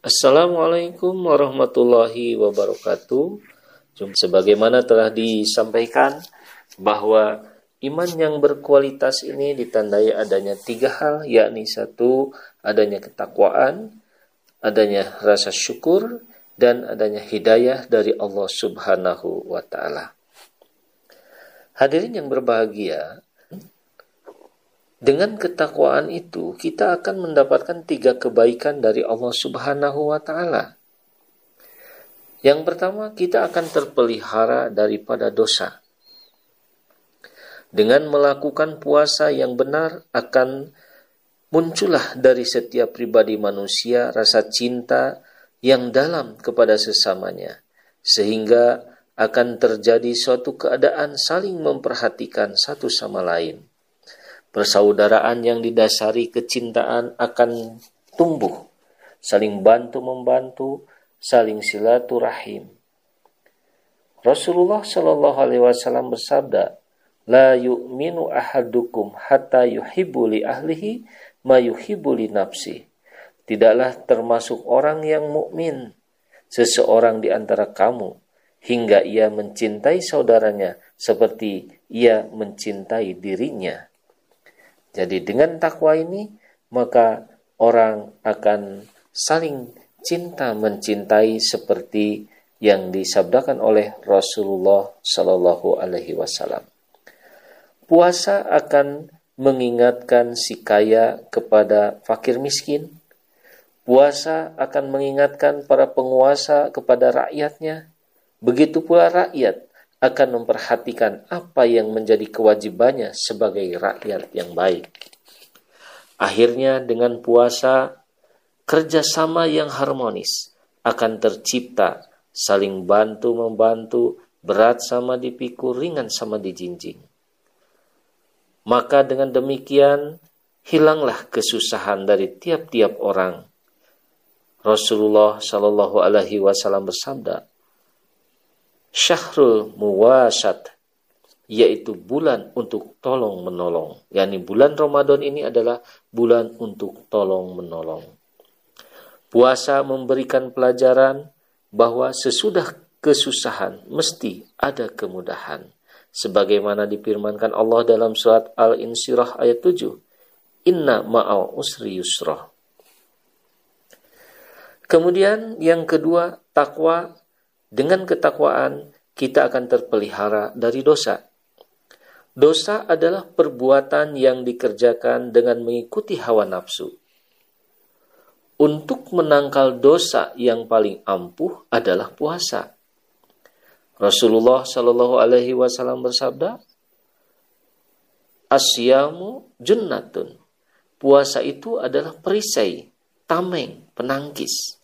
Assalamualaikum warahmatullahi wabarakatuh. Sebagaimana telah disampaikan bahwa iman yang berkualitas ini ditandai adanya tiga hal, yakni satu adanya ketakwaan, adanya rasa syukur, dan adanya hidayah dari Allah Subhanahu wa Ta'ala. Hadirin yang berbahagia, dengan ketakwaan itu kita akan mendapatkan tiga kebaikan dari Allah Subhanahu wa taala. Yang pertama, kita akan terpelihara daripada dosa. Dengan melakukan puasa yang benar akan muncullah dari setiap pribadi manusia rasa cinta yang dalam kepada sesamanya sehingga akan terjadi suatu keadaan saling memperhatikan satu sama lain Persaudaraan yang didasari kecintaan akan tumbuh, saling bantu-membantu, saling silaturahim. Rasulullah Shallallahu Alaihi Wasallam bersabda, La yu'minu ahadukum hatta yuhibbu li ahlihi ma yuhibbu nafsi. Tidaklah termasuk orang yang mukmin seseorang di antara kamu hingga ia mencintai saudaranya seperti ia mencintai dirinya. Jadi dengan takwa ini maka orang akan saling cinta mencintai seperti yang disabdakan oleh Rasulullah Shallallahu Alaihi Wasallam. Puasa akan mengingatkan si kaya kepada fakir miskin. Puasa akan mengingatkan para penguasa kepada rakyatnya. Begitu pula rakyat akan memperhatikan apa yang menjadi kewajibannya sebagai rakyat yang baik. Akhirnya dengan puasa, kerjasama yang harmonis akan tercipta, saling bantu-membantu, berat sama dipikul, ringan sama dijinjing. Maka dengan demikian, hilanglah kesusahan dari tiap-tiap orang. Rasulullah Shallallahu Alaihi Wasallam bersabda, syahrul muwasat yaitu bulan untuk tolong menolong. yakni bulan Ramadan ini adalah bulan untuk tolong menolong. Puasa memberikan pelajaran bahwa sesudah kesusahan mesti ada kemudahan. Sebagaimana difirmankan Allah dalam surat Al-Insyirah ayat 7. Inna ma'al usri yusra. Kemudian yang kedua, takwa dengan ketakwaan, kita akan terpelihara dari dosa. Dosa adalah perbuatan yang dikerjakan dengan mengikuti hawa nafsu. Untuk menangkal dosa yang paling ampuh adalah puasa. Rasulullah Shallallahu Alaihi Wasallam bersabda, Asyamu junnatun. Puasa itu adalah perisai, tameng, penangkis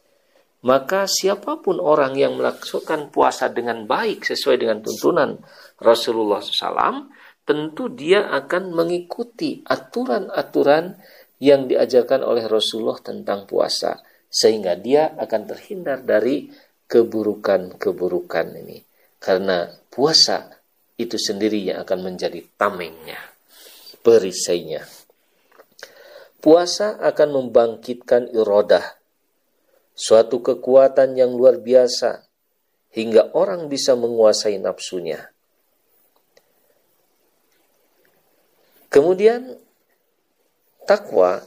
maka siapa pun orang yang melakukan puasa dengan baik sesuai dengan tuntunan Rasulullah SAW, tentu dia akan mengikuti aturan-aturan yang diajarkan oleh Rasulullah tentang puasa, sehingga dia akan terhindar dari keburukan-keburukan ini. Karena puasa itu sendiri yang akan menjadi tamengnya, perisainya. Puasa akan membangkitkan irodah suatu kekuatan yang luar biasa hingga orang bisa menguasai nafsunya. Kemudian takwa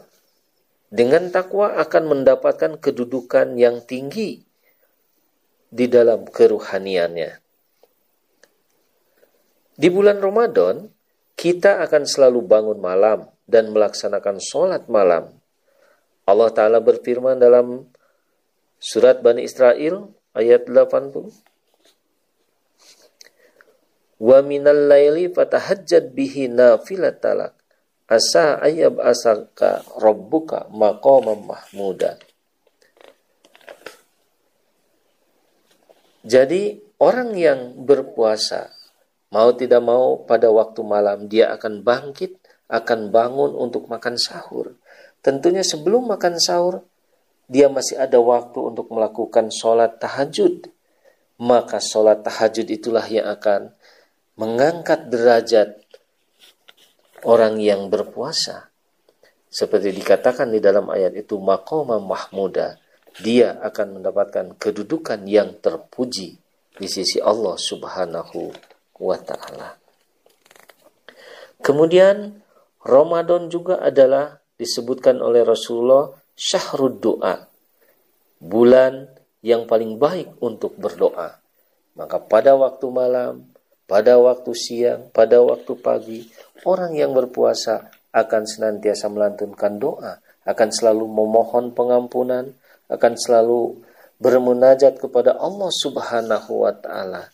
dengan takwa akan mendapatkan kedudukan yang tinggi di dalam keruhaniannya. Di bulan Ramadan, kita akan selalu bangun malam dan melaksanakan sholat malam. Allah Ta'ala berfirman dalam Surat Bani Israel ayat 80. Wa minal laili fatahajjad bihi nafilatalak asa ayab asaka rabbuka maqamam mahmuda. Jadi orang yang berpuasa mau tidak mau pada waktu malam dia akan bangkit, akan bangun untuk makan sahur. Tentunya sebelum makan sahur dia masih ada waktu untuk melakukan sholat tahajud, maka sholat tahajud itulah yang akan mengangkat derajat orang yang berpuasa. Seperti dikatakan di dalam ayat itu, maqama mahmuda, dia akan mendapatkan kedudukan yang terpuji di sisi Allah Subhanahu wa taala. Kemudian Ramadan juga adalah disebutkan oleh Rasulullah syahrud doa. Bulan yang paling baik untuk berdoa. Maka pada waktu malam, pada waktu siang, pada waktu pagi, orang yang berpuasa akan senantiasa melantunkan doa, akan selalu memohon pengampunan, akan selalu bermunajat kepada Allah Subhanahu wa taala.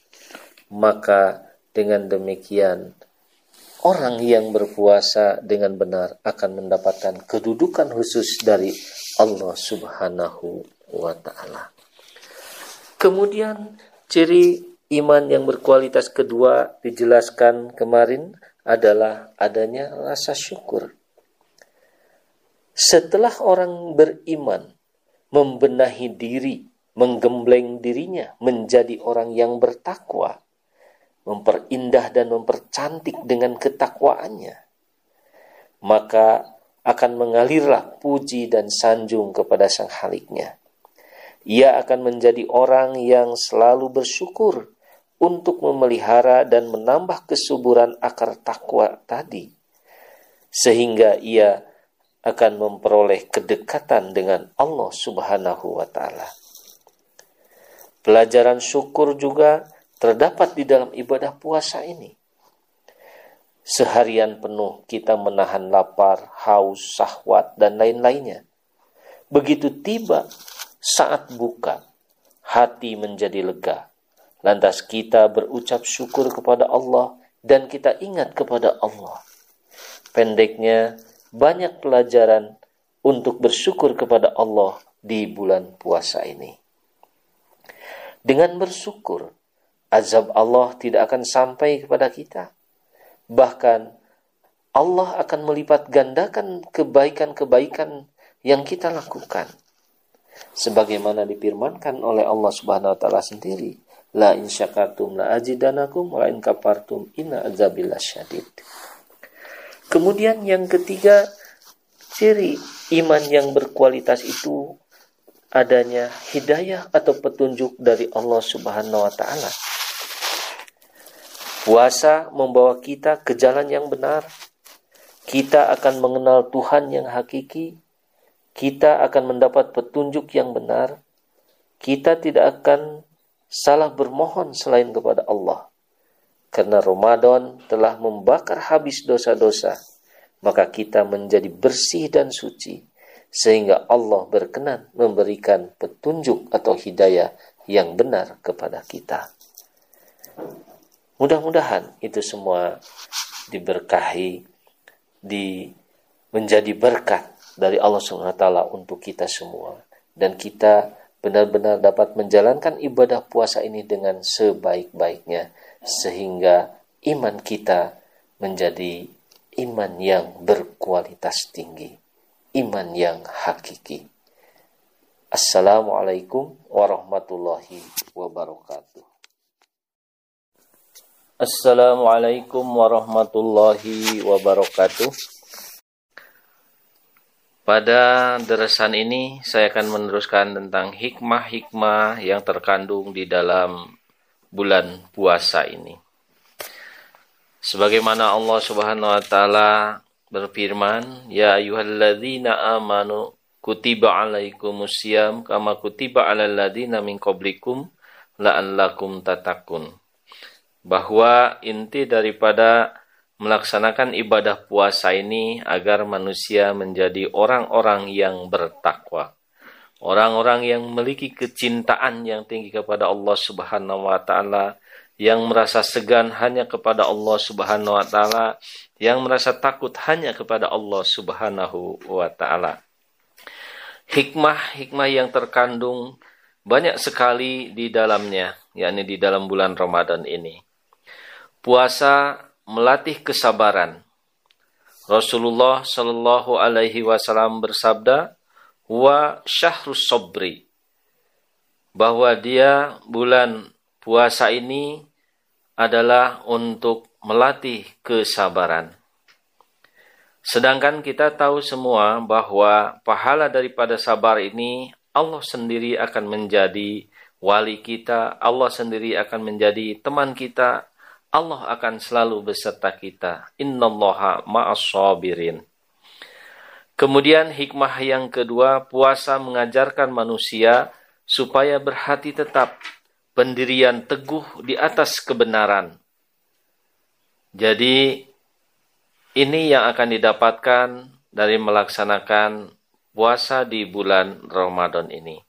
Maka dengan demikian orang yang berpuasa dengan benar akan mendapatkan kedudukan khusus dari Allah Subhanahu wa taala. Kemudian ciri iman yang berkualitas kedua dijelaskan kemarin adalah adanya rasa syukur. Setelah orang beriman membenahi diri, menggembleng dirinya menjadi orang yang bertakwa, memperindah dan mempercantik dengan ketakwaannya, maka akan mengalirlah puji dan sanjung kepada sang haliknya. Ia akan menjadi orang yang selalu bersyukur untuk memelihara dan menambah kesuburan akar takwa tadi, sehingga ia akan memperoleh kedekatan dengan Allah Subhanahu wa Ta'ala. Pelajaran syukur juga terdapat di dalam ibadah puasa ini. Seharian penuh kita menahan lapar, haus, sahwat, dan lain-lainnya. Begitu tiba saat buka, hati menjadi lega. Lantas kita berucap syukur kepada Allah dan kita ingat kepada Allah. Pendeknya, banyak pelajaran untuk bersyukur kepada Allah di bulan puasa ini. Dengan bersyukur, azab Allah tidak akan sampai kepada kita. Bahkan Allah akan melipat gandakan kebaikan-kebaikan yang kita lakukan. Sebagaimana difirmankan oleh Allah Subhanahu wa taala sendiri, la in syakartum la ajidanakum wa in kafartum inna azabillah syadid. Kemudian yang ketiga, ciri iman yang berkualitas itu adanya hidayah atau petunjuk dari Allah Subhanahu wa taala. Puasa membawa kita ke jalan yang benar. Kita akan mengenal Tuhan yang hakiki. Kita akan mendapat petunjuk yang benar. Kita tidak akan salah bermohon selain kepada Allah. Karena Ramadan telah membakar habis dosa-dosa, maka kita menjadi bersih dan suci sehingga Allah berkenan memberikan petunjuk atau hidayah yang benar kepada kita. Mudah-mudahan itu semua diberkahi, di menjadi berkat dari Allah SWT untuk kita semua dan kita benar-benar dapat menjalankan ibadah puasa ini dengan sebaik-baiknya sehingga iman kita menjadi iman yang berkualitas tinggi, iman yang hakiki. Assalamualaikum warahmatullahi wabarakatuh. Assalamualaikum warahmatullahi wabarakatuh. Pada deresan ini saya akan meneruskan tentang hikmah-hikmah yang terkandung di dalam bulan puasa ini. Sebagaimana Allah Subhanahu wa taala berfirman, "Ya ayyuhalladzina amanu kutiba alaikumusiyam kama kutiba alal ladzina min qablikum la'allakum tatakun." Bahwa inti daripada melaksanakan ibadah puasa ini agar manusia menjadi orang-orang yang bertakwa. Orang-orang yang memiliki kecintaan yang tinggi kepada Allah Subhanahu wa taala, yang merasa segan hanya kepada Allah Subhanahu wa taala, yang merasa takut hanya kepada Allah Subhanahu wa taala. Hikmah-hikmah yang terkandung banyak sekali di dalamnya, yakni di dalam bulan Ramadan ini. Puasa melatih kesabaran. Rasulullah Shallallahu Alaihi Wasallam bersabda, "Wa syahrus sobri," bahwa dia bulan puasa ini adalah untuk melatih kesabaran. Sedangkan kita tahu semua bahwa pahala daripada sabar ini Allah sendiri akan menjadi wali kita, Allah sendiri akan menjadi teman kita, Allah akan selalu beserta kita. Innallaha ma'as sabirin. Kemudian hikmah yang kedua, puasa mengajarkan manusia supaya berhati tetap, pendirian teguh di atas kebenaran. Jadi ini yang akan didapatkan dari melaksanakan puasa di bulan Ramadan ini.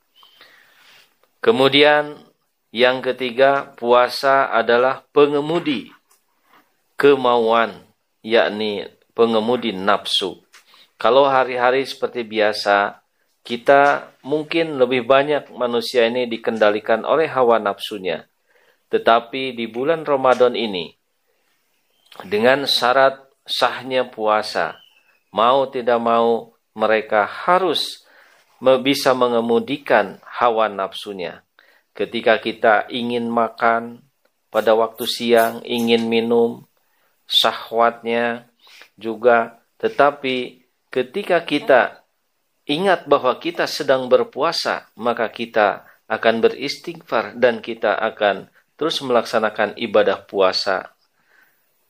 Kemudian yang ketiga, puasa adalah pengemudi kemauan, yakni pengemudi nafsu. Kalau hari-hari seperti biasa, kita mungkin lebih banyak manusia ini dikendalikan oleh hawa nafsunya. Tetapi di bulan Ramadan ini, dengan syarat sahnya puasa, mau tidak mau mereka harus bisa mengemudikan hawa nafsunya. Ketika kita ingin makan pada waktu siang, ingin minum, syahwatnya juga, tetapi ketika kita ingat bahwa kita sedang berpuasa, maka kita akan beristighfar dan kita akan terus melaksanakan ibadah puasa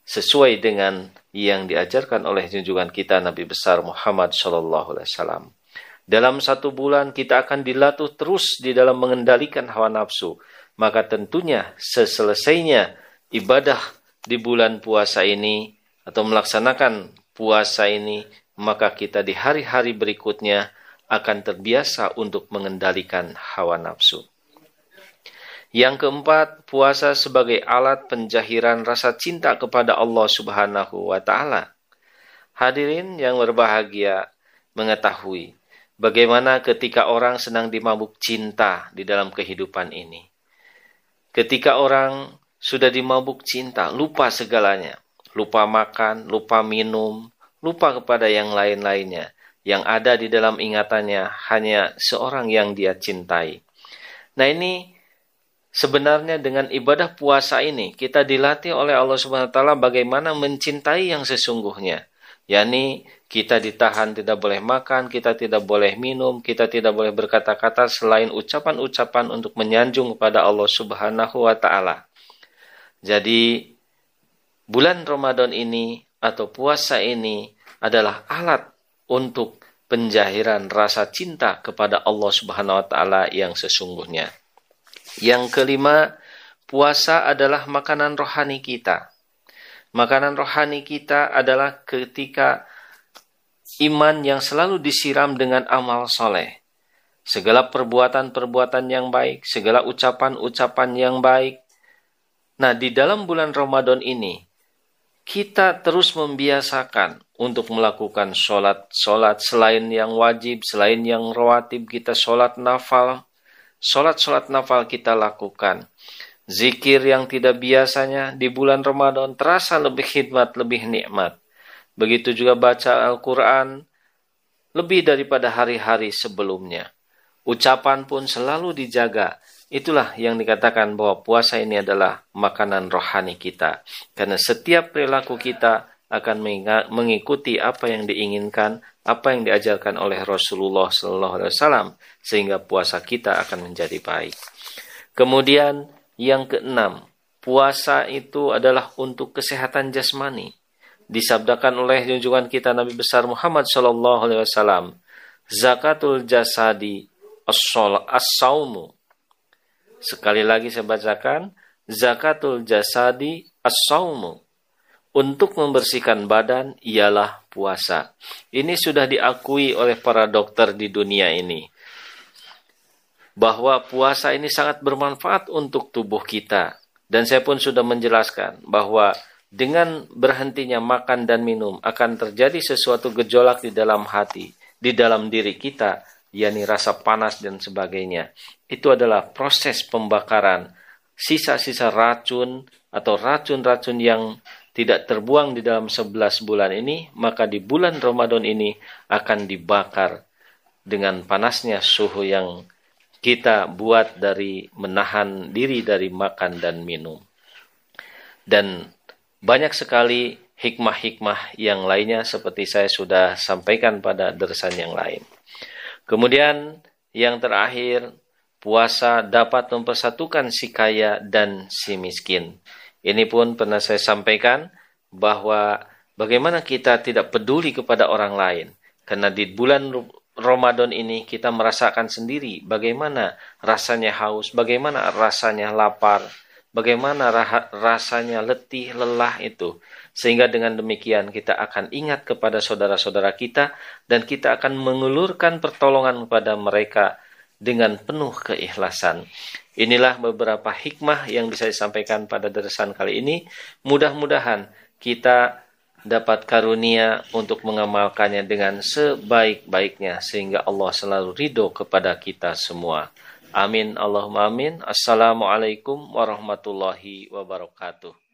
sesuai dengan yang diajarkan oleh junjungan kita Nabi besar Muhammad Shallallahu Alaihi Wasallam. Dalam satu bulan kita akan dilatih terus di dalam mengendalikan hawa nafsu. Maka tentunya seselesainya ibadah di bulan puasa ini atau melaksanakan puasa ini, maka kita di hari-hari berikutnya akan terbiasa untuk mengendalikan hawa nafsu. Yang keempat, puasa sebagai alat penjahiran rasa cinta kepada Allah Subhanahu wa taala. Hadirin yang berbahagia mengetahui bagaimana ketika orang sedang dimabuk cinta di dalam kehidupan ini. Ketika orang sudah dimabuk cinta, lupa segalanya, lupa makan, lupa minum, lupa kepada yang lain-lainnya. Yang ada di dalam ingatannya hanya seorang yang dia cintai. Nah ini sebenarnya dengan ibadah puasa ini kita dilatih oleh Allah Subhanahu wa taala bagaimana mencintai yang sesungguhnya. Yakni kita ditahan tidak boleh makan, kita tidak boleh minum, kita tidak boleh berkata-kata selain ucapan-ucapan untuk menyanjung kepada Allah Subhanahu wa taala. Jadi bulan Ramadan ini atau puasa ini adalah alat untuk penjahiran rasa cinta kepada Allah Subhanahu wa taala yang sesungguhnya. Yang kelima, puasa adalah makanan rohani kita. Makanan rohani kita adalah ketika iman yang selalu disiram dengan amal soleh. Segala perbuatan-perbuatan yang baik, segala ucapan-ucapan yang baik. Nah, di dalam bulan Ramadan ini, kita terus membiasakan untuk melakukan sholat-sholat selain yang wajib, selain yang rawatib, kita sholat nafal, Sholat-sholat nafal kita lakukan. Zikir yang tidak biasanya di bulan Ramadan terasa lebih khidmat, lebih nikmat. Begitu juga baca Al-Quran lebih daripada hari-hari sebelumnya. Ucapan pun selalu dijaga. Itulah yang dikatakan bahwa puasa ini adalah makanan rohani kita. Karena setiap perilaku kita akan mengikuti apa yang diinginkan, apa yang diajarkan oleh Rasulullah SAW, sehingga puasa kita akan menjadi baik. Kemudian yang keenam, puasa itu adalah untuk kesehatan jasmani. Disabdakan oleh junjungan kita Nabi besar Muhammad SAW, zakatul jasadi as-saumu. Sekali lagi saya bacakan, zakatul jasadi as-saumu untuk membersihkan badan ialah puasa. Ini sudah diakui oleh para dokter di dunia ini. Bahwa puasa ini sangat bermanfaat untuk tubuh kita. Dan saya pun sudah menjelaskan bahwa dengan berhentinya makan dan minum akan terjadi sesuatu gejolak di dalam hati, di dalam diri kita, yakni rasa panas dan sebagainya. Itu adalah proses pembakaran sisa-sisa racun atau racun-racun yang tidak terbuang di dalam 11 bulan ini, maka di bulan Ramadan ini akan dibakar dengan panasnya suhu yang kita buat dari menahan diri dari makan dan minum. Dan banyak sekali hikmah-hikmah yang lainnya seperti saya sudah sampaikan pada dersan yang lain. Kemudian Yang terakhir, puasa dapat mempersatukan si kaya dan si miskin. Ini pun pernah saya sampaikan bahwa bagaimana kita tidak peduli kepada orang lain. Karena di bulan Ramadan ini kita merasakan sendiri bagaimana rasanya haus, bagaimana rasanya lapar, bagaimana rasanya letih, lelah itu. Sehingga dengan demikian kita akan ingat kepada saudara-saudara kita dan kita akan mengulurkan pertolongan kepada mereka dengan penuh keikhlasan. Inilah beberapa hikmah yang bisa disampaikan pada deresan kali ini. Mudah-mudahan kita dapat karunia untuk mengamalkannya dengan sebaik-baiknya sehingga Allah selalu ridho kepada kita semua. Amin Allahumma amin. Assalamualaikum warahmatullahi wabarakatuh.